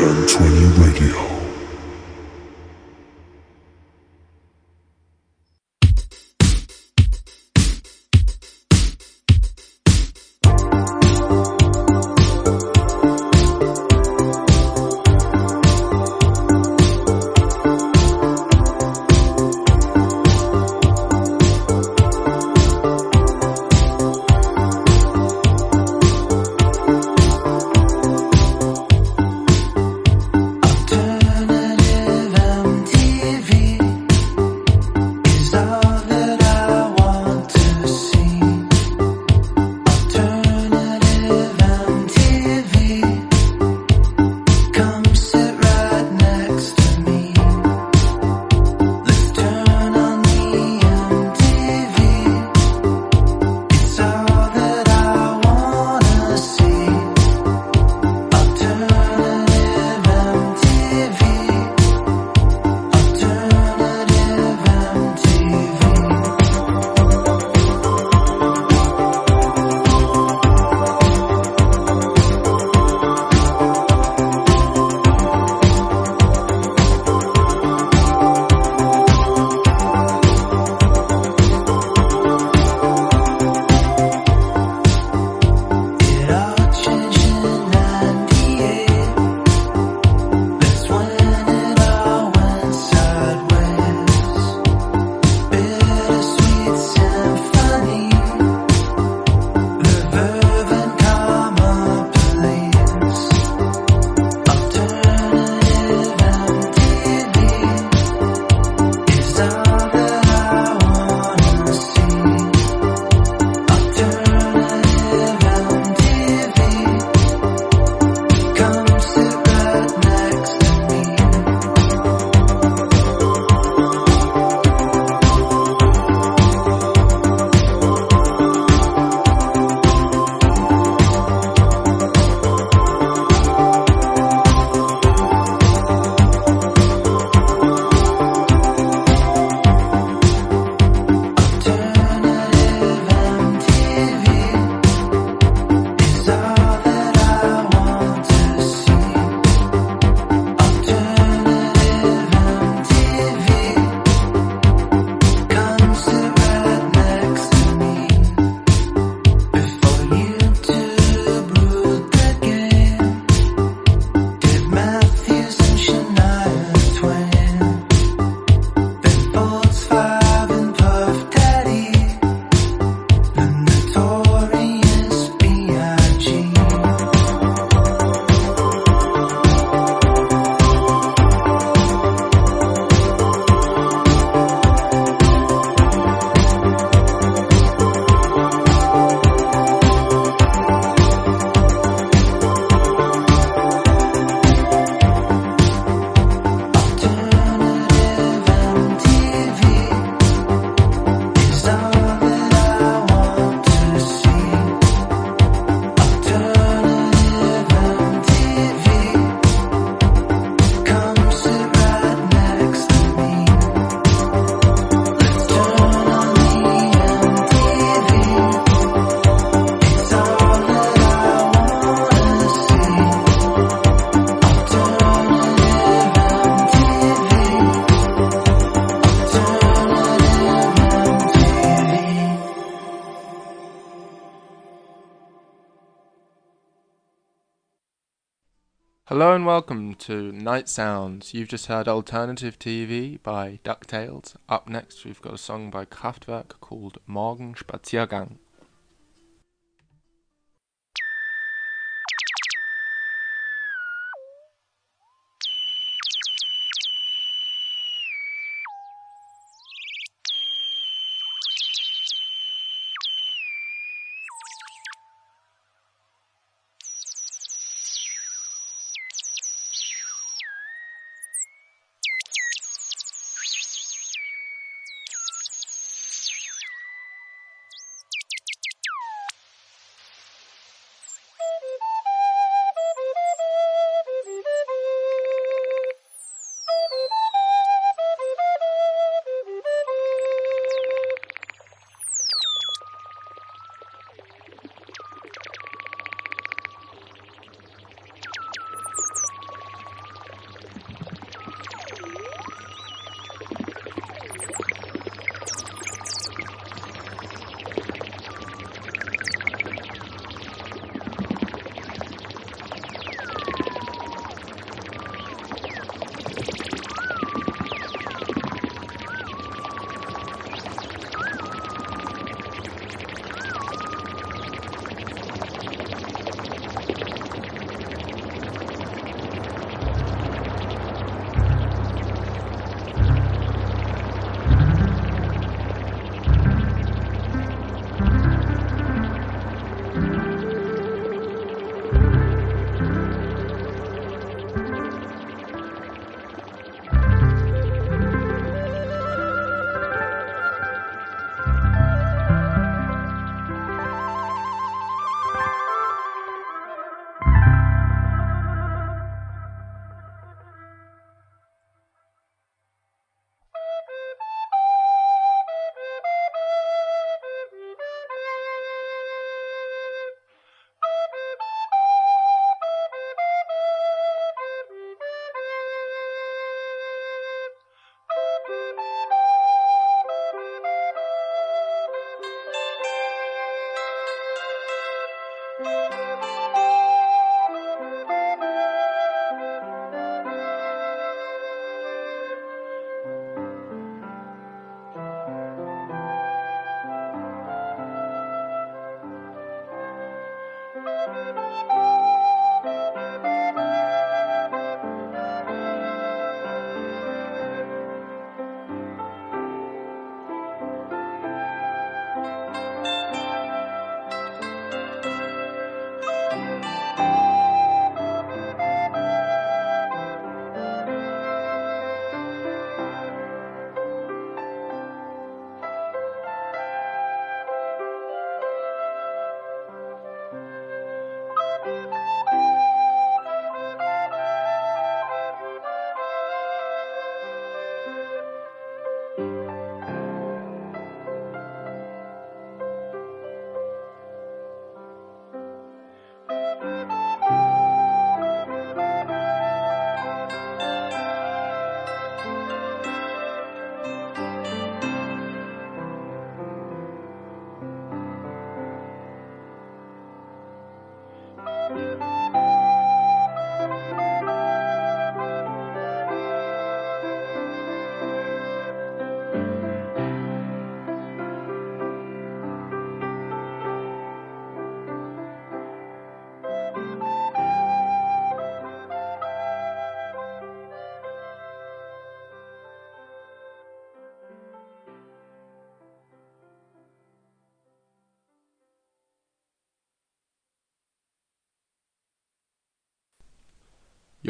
1020 Radio. Hello and welcome to Night Sounds. You've just heard Alternative TV by Ducktails. Up next, we've got a song by Kraftwerk called Morgenspaziergang.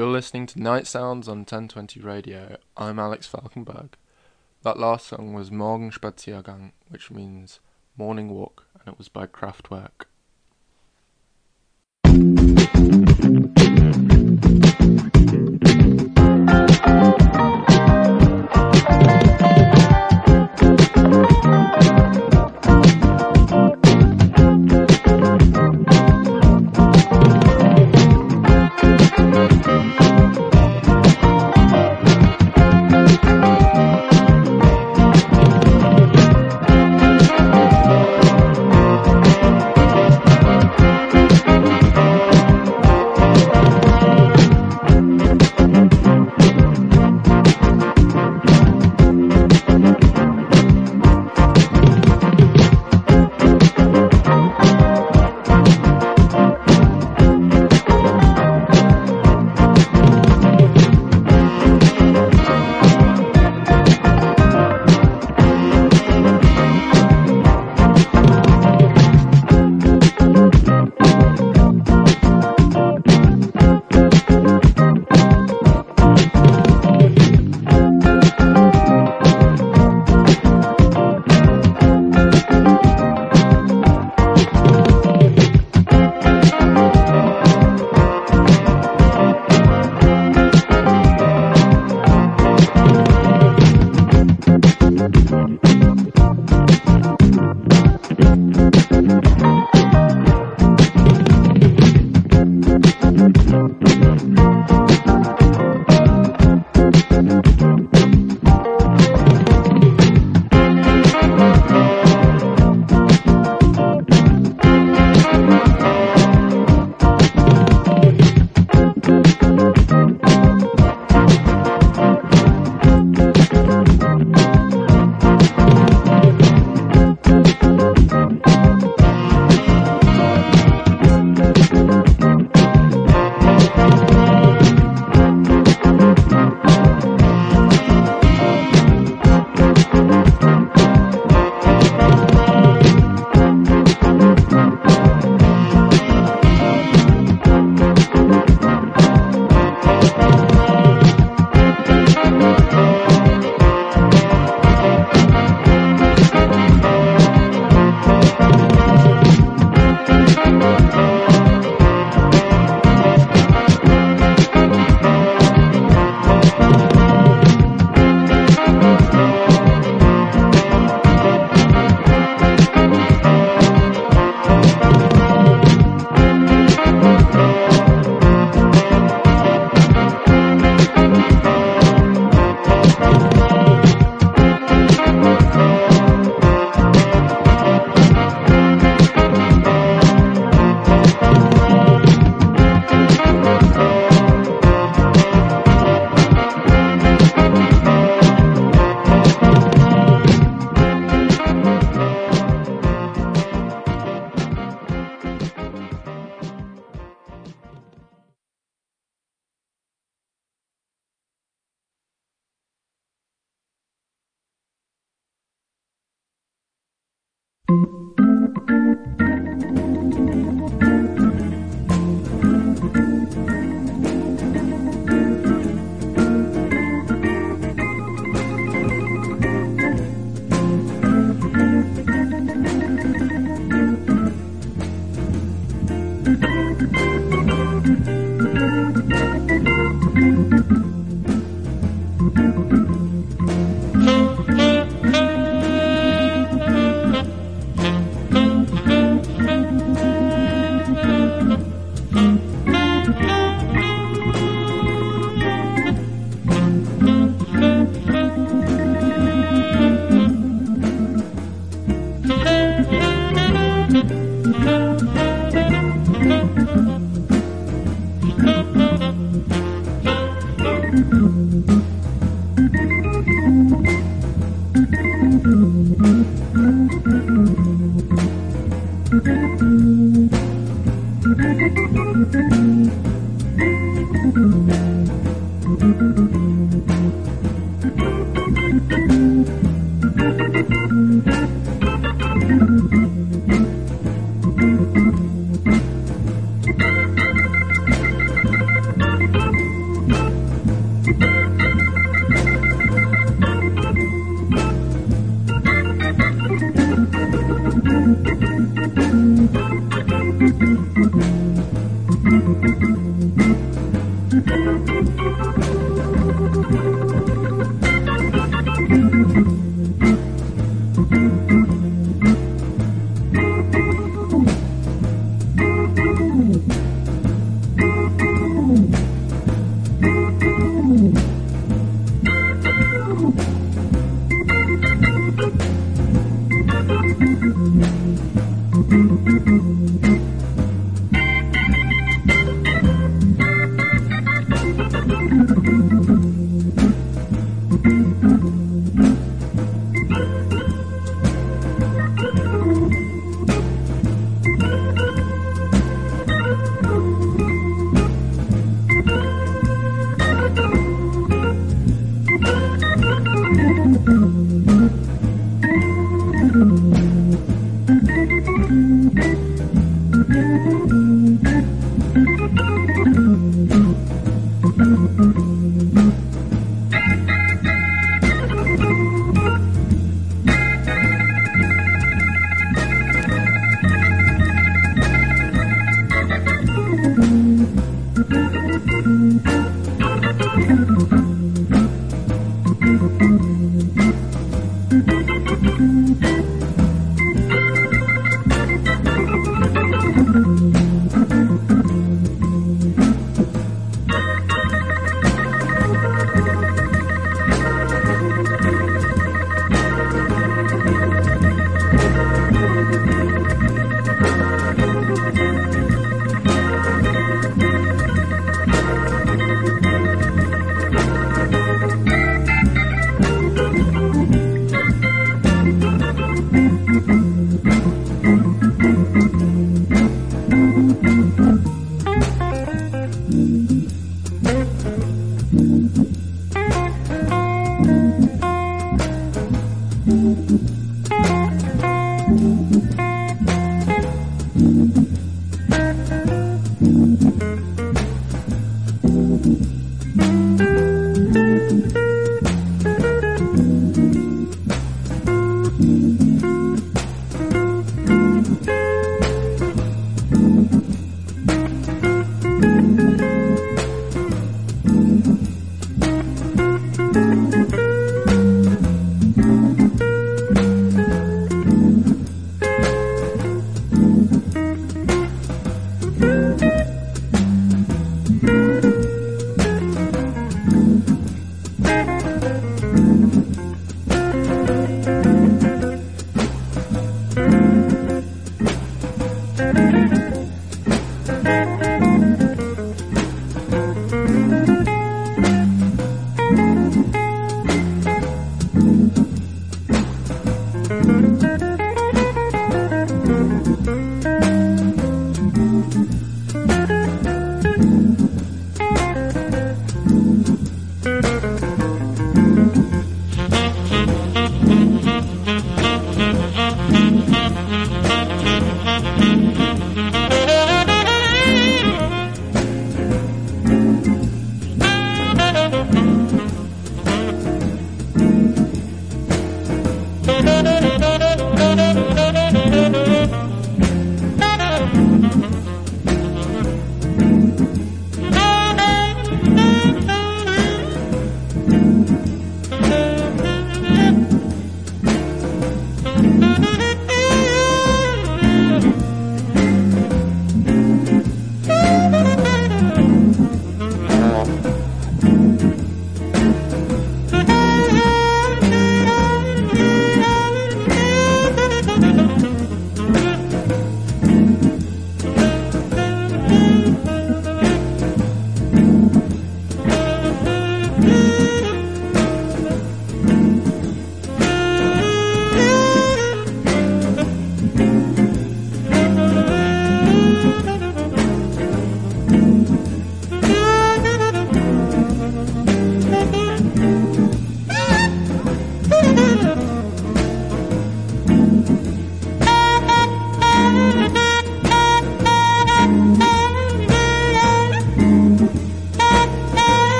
You're listening to Night Sounds on 1020 Radio. I'm Alex Falkenberg. That last song was Morgenspaziergang, which means morning walk, and it was by Kraftwerk.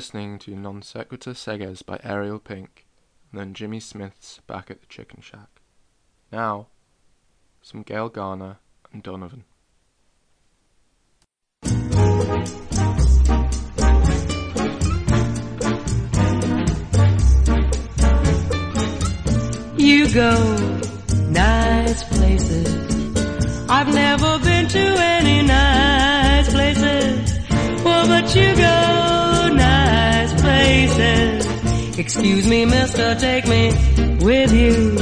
Listening to Non Sequitur Seges by Ariel Pink, and then Jimmy Smith's Back at the Chicken Shack. Now, some Gale Garnett and Donovan. You go nice places. I've never been to any nice places. Oh, but you go nice places. Excuse me, mister, take me with you.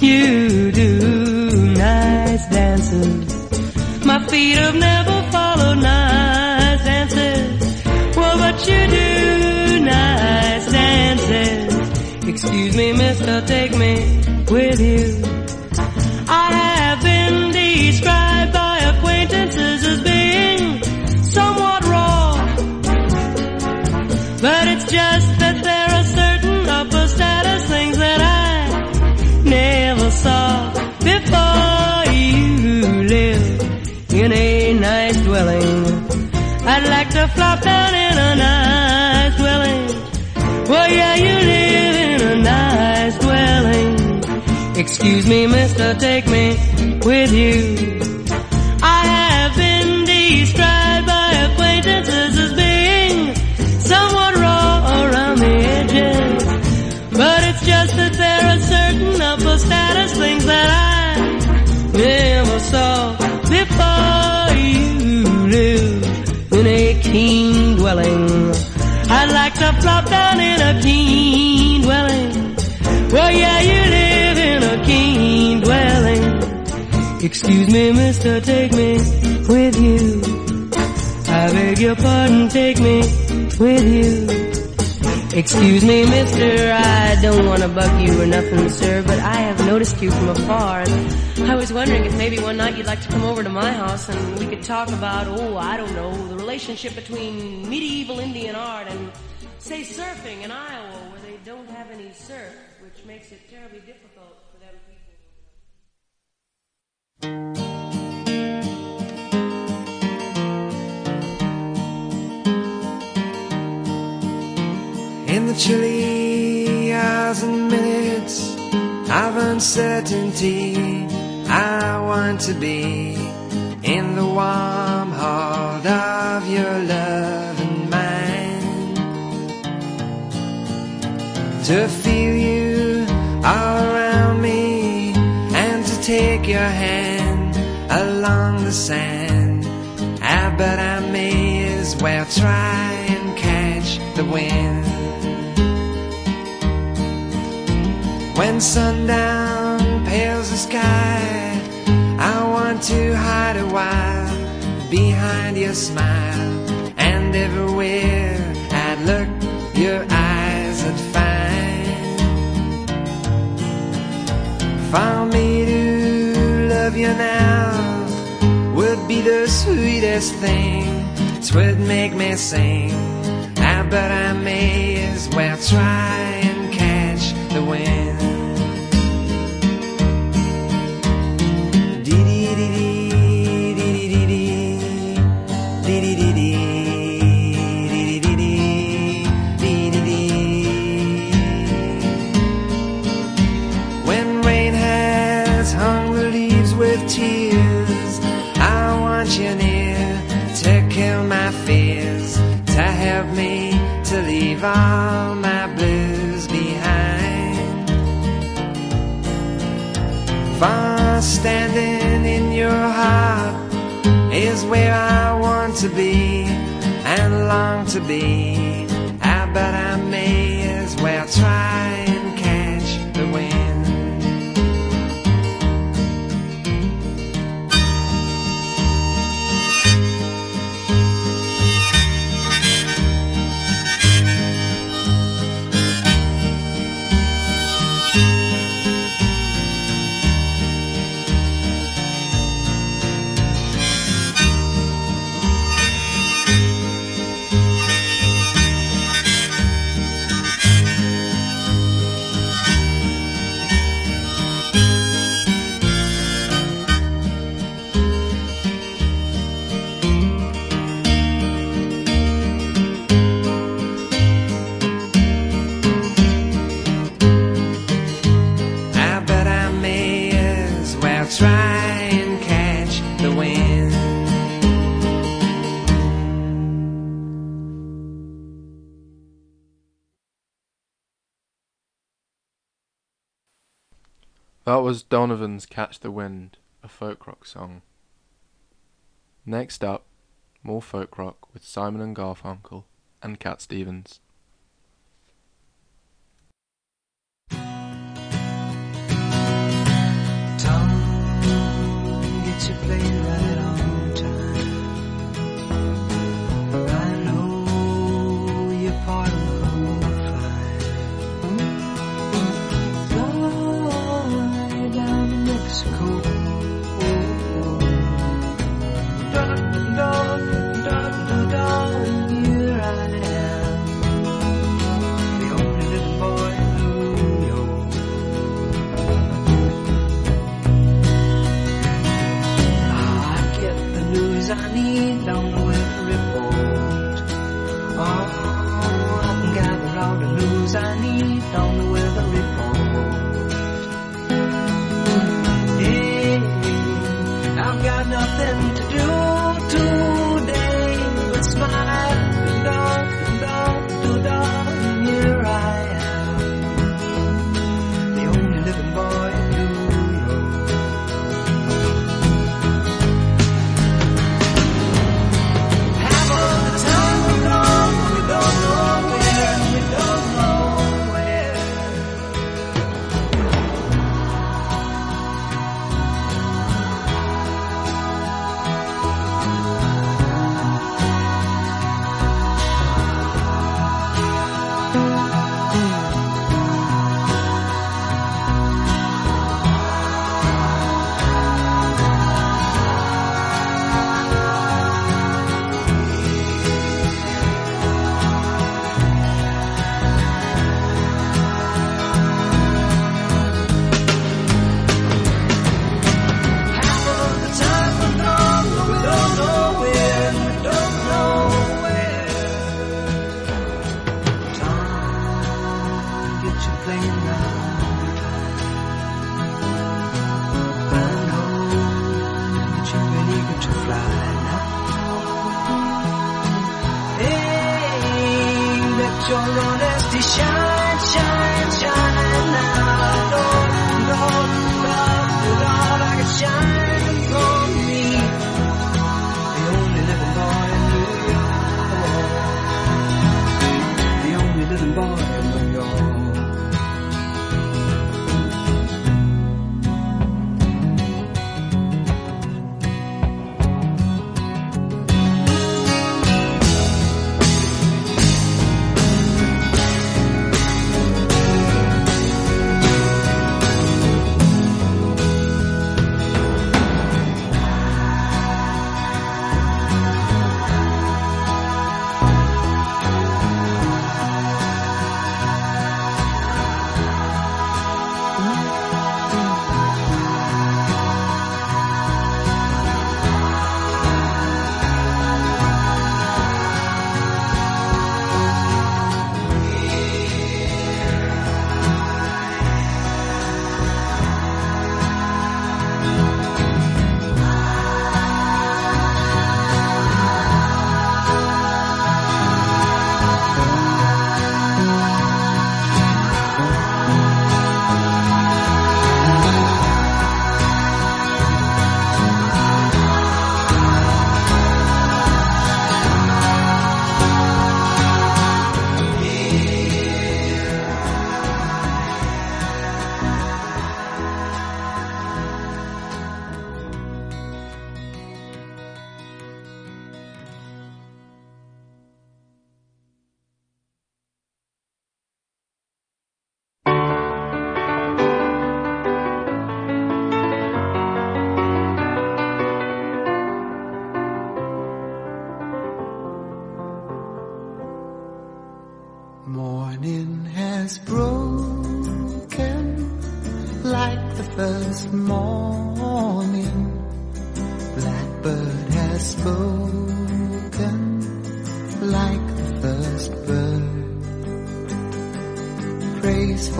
You do nice dances. My feet have never followed nice dances. Well, but you do nice dances. Excuse me, mister, take me with you. Nice dwelling. I'd like to flop down in a nice dwelling. Well, yeah, you live in a nice dwelling. Excuse me, mister, take me with you. I have been described by acquaintances as being somewhat raw around the edges. But it's just that there are certain upper status things that I never saw keen dwelling. I'd like to flop down in a keen dwelling. Well, yeah, you live in a keen dwelling. Excuse me, mister, take me with you. I beg your pardon, take me with you. Excuse me, mister, I don't want to bug you or nothing, sir, but I have noticed you from afar, and I was wondering if maybe one night you'd like to come over to my house and we could talk about, oh, I don't know, the relationship between medieval Indian art and, say, surfing in Iowa, where they don't have any surf, which makes it terribly difficult for them people. In the chilly hours and minutes of uncertainty, I want to be in the warm heart of your love and mine. To feel you all around me and to take your hand along the sand. Ah, but I may as well try and catch the wind. When sundown pales the sky, I to hide a while behind your smile. And everywhere I'd look, your eyes I'd find. For me to love you now would be the sweetest thing. Twould make me sing. Ah, but I may as well try and catch the wind. Leave all my blues behind. For standing in your heart is where I want to be and long to be. Ah, but I may as well try was Donovan's Catch the Wind, a folk rock song. Next up, more folk rock with Simon and Garfunkel and Cat Stevens. Tongue,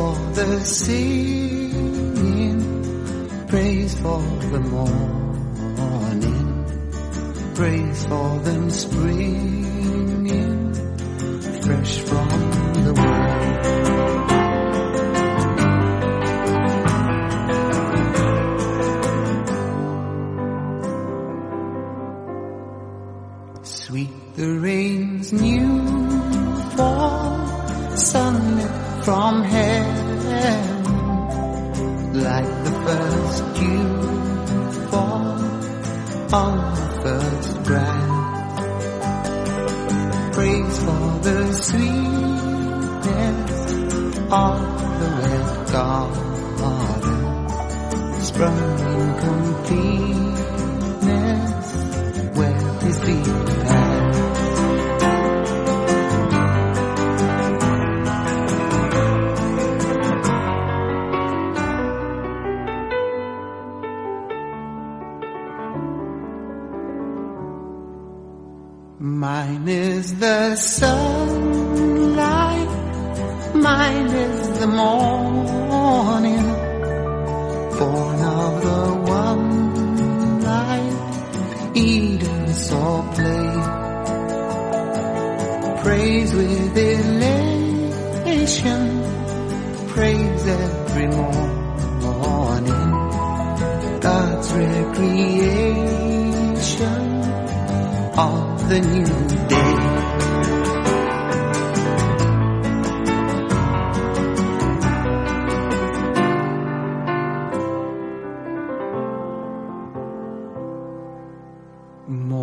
for the singing, praise for the morning, praise for them springing fresh from the world.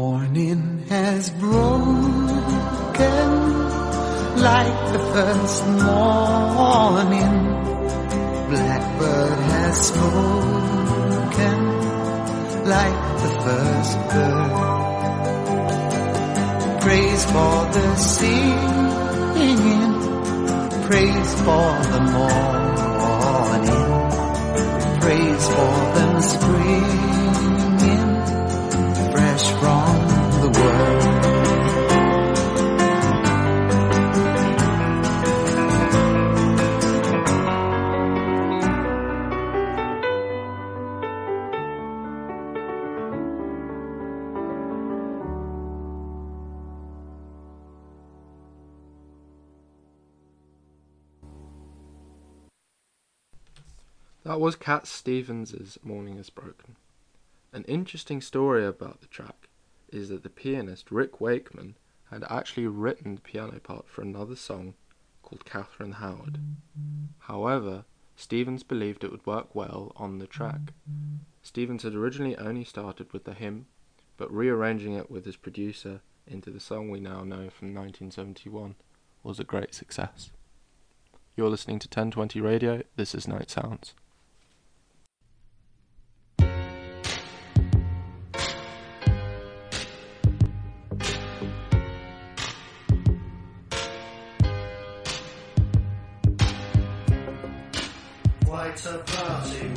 Morning has broken like the first morning. Blackbird has spoken like the first bird. Praise for the singing, praise for the morning, praise for them springing fresh from the world. That was Cat Stevens' Morning Is Broken. An interesting story about the track is that the pianist Rick Wakeman had actually written the piano part for another song called Catherine Howard. However, Stevens believed it would work well on the track. Stevens had originally only started with the hymn, but rearranging it with his producer into the song we now know from 1971 was a great success. You're listening to 1020 Radio, this is Night Sounds. Quite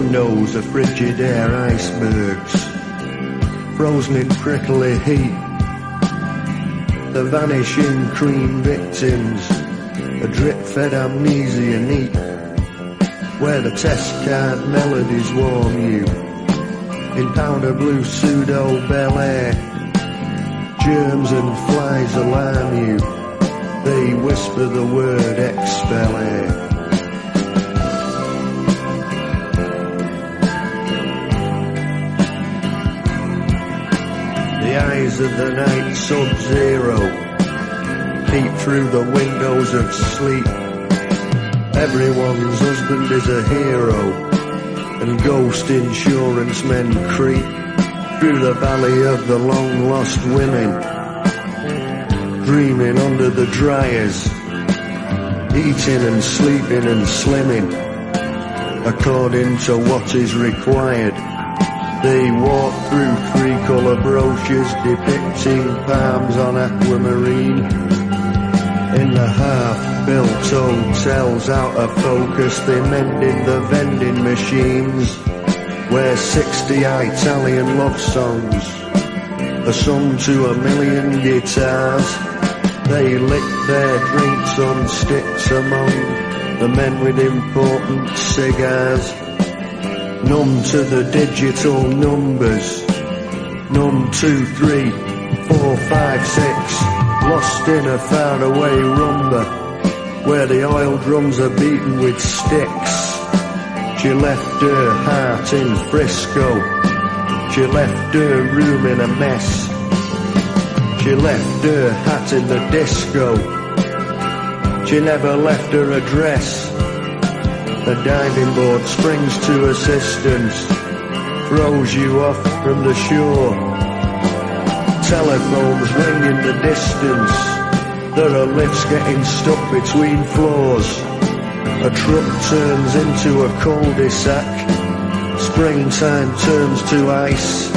Windows are Frigidaire icebergs, frozen in prickly heat. The vanishing cream victims, a drip-fed amnesia neat, where the test card melodies warm you. In powder blue pseudo Bel Air, germs and flies alarm you. They whisper the word Expelair. Of the night sub-zero peep through the windows of sleep. Everyone's husband is a hero, and ghost insurance men creep through the valley of the long lost women, dreaming under the dryers, eating and sleeping and slimming, according to what is required. They walk through three colour brochures depicting palms on aquamarine. In the half-built hotels out of focus, they mended the vending machines, where 60 Italian love songs are sung to a million guitars. They lick their drinks on sticks among the men with important cigars. Numb to the digital numbers. Num two, three, four, five, six. Lost in a faraway rumba where the oil drums are beaten with sticks. She left her heart in Frisco. She left her room in a mess. She left her hat in the disco. She never left her address. The diving board springs to assistance, throws you off from the shore. Telephones ring in the distance. There are lifts getting stuck between floors. A truck turns into a cul-de-sac. Springtime turns to ice.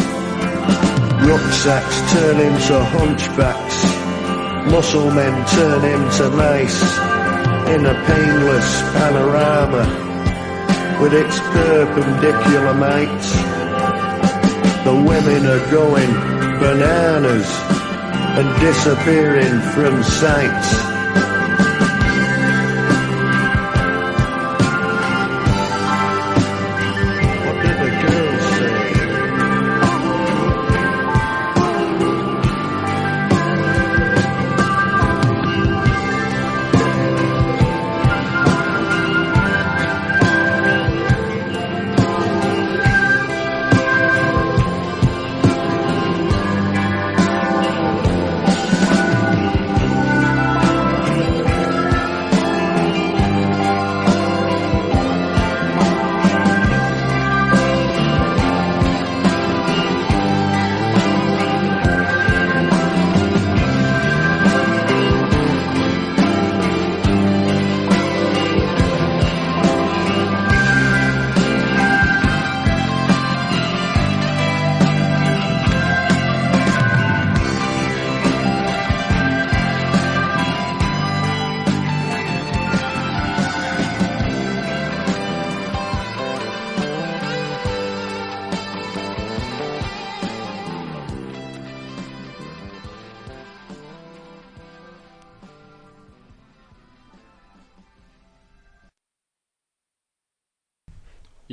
Rucksacks turn into hunchbacks. Muscle men turn into mice. In a painless panorama with its perpendicular might. The women are going bananas and disappearing from sight.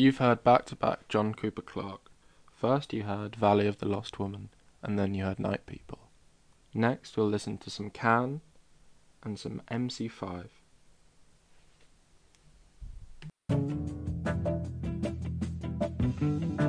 You've heard back to back John Cooper Clarke. First, you heard Valley of the Lost Woman, and then you heard Night People. Next, we'll listen to some Can and some MC5. Mm-hmm.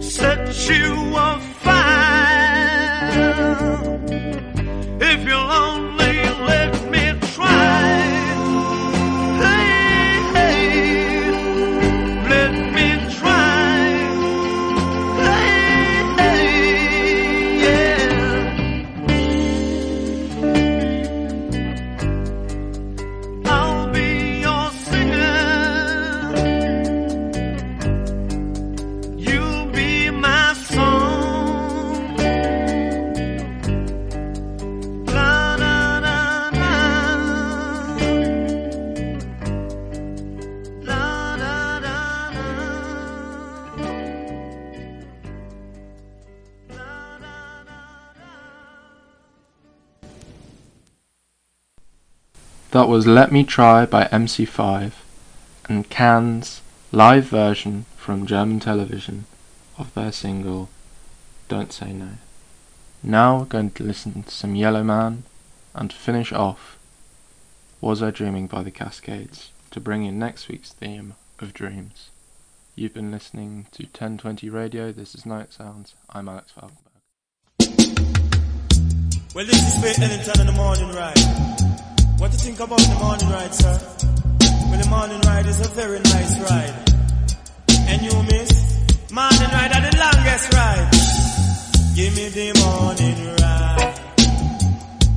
Set you afire. Was Let Me Try by MC5 and Can's live version from German television of their single Don't Say No. Now we're going to listen to some Yellowman and finish off Was I Dreaming by the Cascades to bring in next week's theme of dreams. You've been listening to 1020 Radio. This is Night Sounds. I'm Alex Falkenberg. Well, this is Fae Ellington in the morning ride. What you think about the morning ride, sir? Well, the morning ride is a very nice ride. And you miss? Morning ride are the longest ride. Give me the morning ride.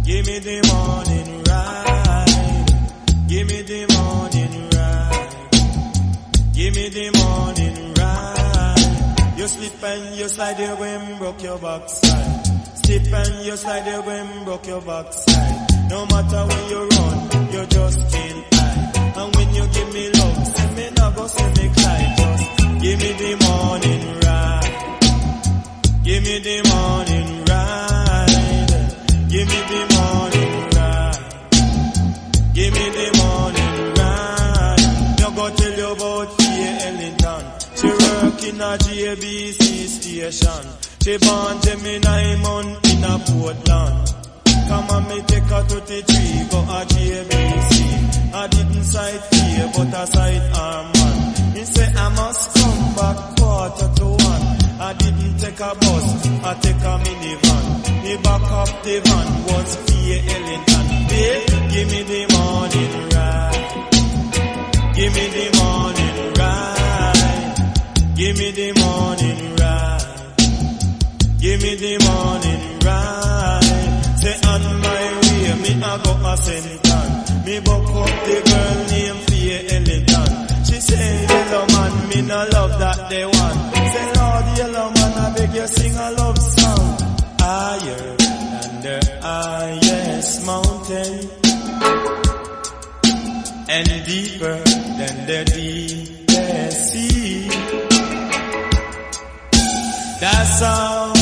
Give me the morning ride. Give me the morning ride. Give me the morning ride. You slip and you slide there when broke your backside. Slip and you slide there when broke your backside. No matter where you run, you just can't hide. And when you give me love, say me not go say me cry. Just give me the morning ride. Give me the morning ride. Give me the morning ride. Give me the morning ride. Me go tell you about Fae Ellington. She work in a JBC station. She born Gemini month in a Portland. Come on, me take her to the tree, go a JBC. I didn't sight fear, but I sight Armand. Me say I must come back quarter to one. I didn't take a bus, I take a minivan. Me back up the van was Fae Ellington. Babe, give me the morning ride. Give me the morning ride. Give me the morning ride. Give me the morning ride. Say on my way, me a go a senton. Me buck up the girl named Fae Ellington. She say, hello man, me no love that they want. Say Lord, Yellowman, I beg you sing a love song. Higher than the highest mountain. And deeper than the deepest sea. That's how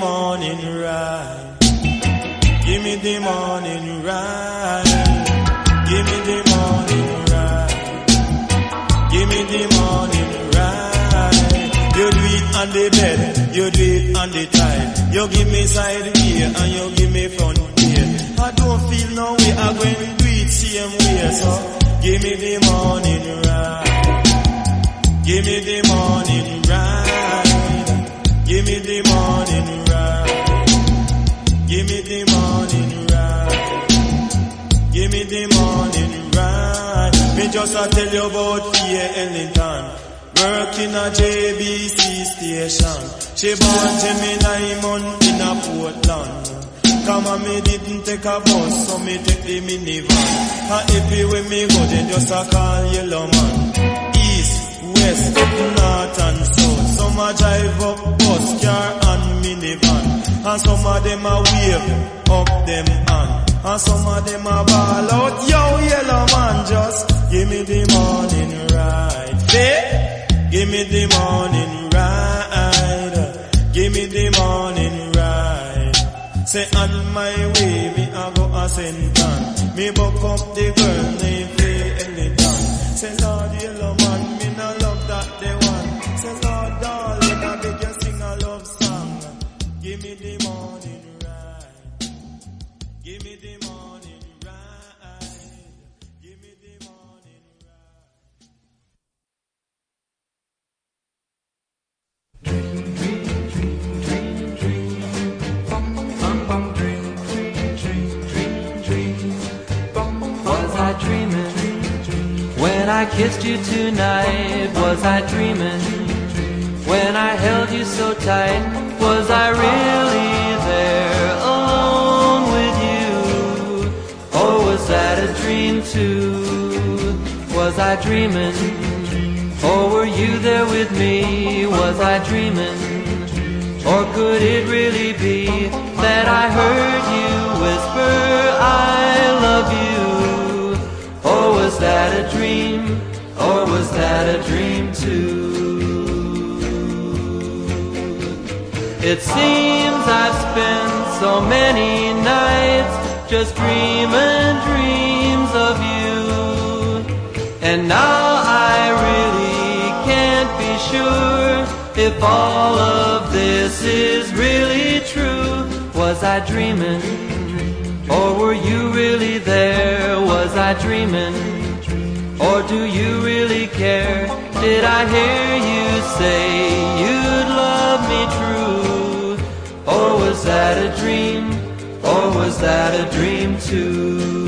morning ride. Give me the morning ride. Give me the morning ride. Give me the morning ride. You do it on the bed, you do it on the tile. You give me side ear and you give me front ear. I don't feel no way, I'm going to do it same way. So give me the morning ride. Give me the just a tell you about Fae Ellington. Working a JBC station. She born Gemini month in a Portland. Come on, me didn't take a bus, so me take the minivan. And if you with me go, then just a call Yellowman. East, west, north and south. Some a drive up bus, car and minivan. And some of them a wave up them hand. And some of them a ball out. Yo, Yellowman, just give me the morning ride. Hey, give me the morning ride. Give me the morning ride. Say on my way, me a go a senton. Me buck up the girl named Fae. Say Lord, dreaming when I kissed you tonight? Was I dreaming when I held you so tight? Was I really there alone with you? Or was that a dream too? Was I dreaming? Or were you there with me? Was I dreaming? Or could it really be that I heard you whisper, I love you? Or was that a dream too? It seems I've spent so many nights just dreaming dreams of you. And now I really can't be sure if all of this is really true. Was I dreaming? Or were you really there? Was I dreaming? Or do you really care? Did I hear you say you'd love me true? Or was that a dream? Or was that a dream too?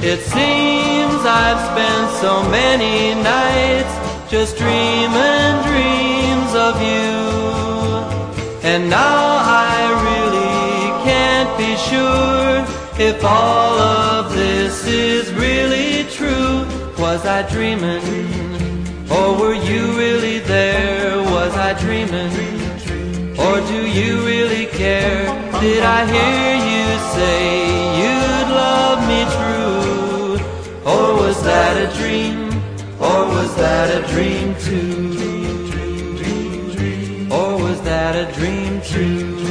It seems I've spent so many nights just dreaming dreams of you. And now I really can't be sure if all of this is really true. Was I dreaming? Or were you really there? Was I dreaming? Or do you really care? Did I hear you say you'd love me true? Or was that a dream? Or was that a dream too? Or was that a dream too?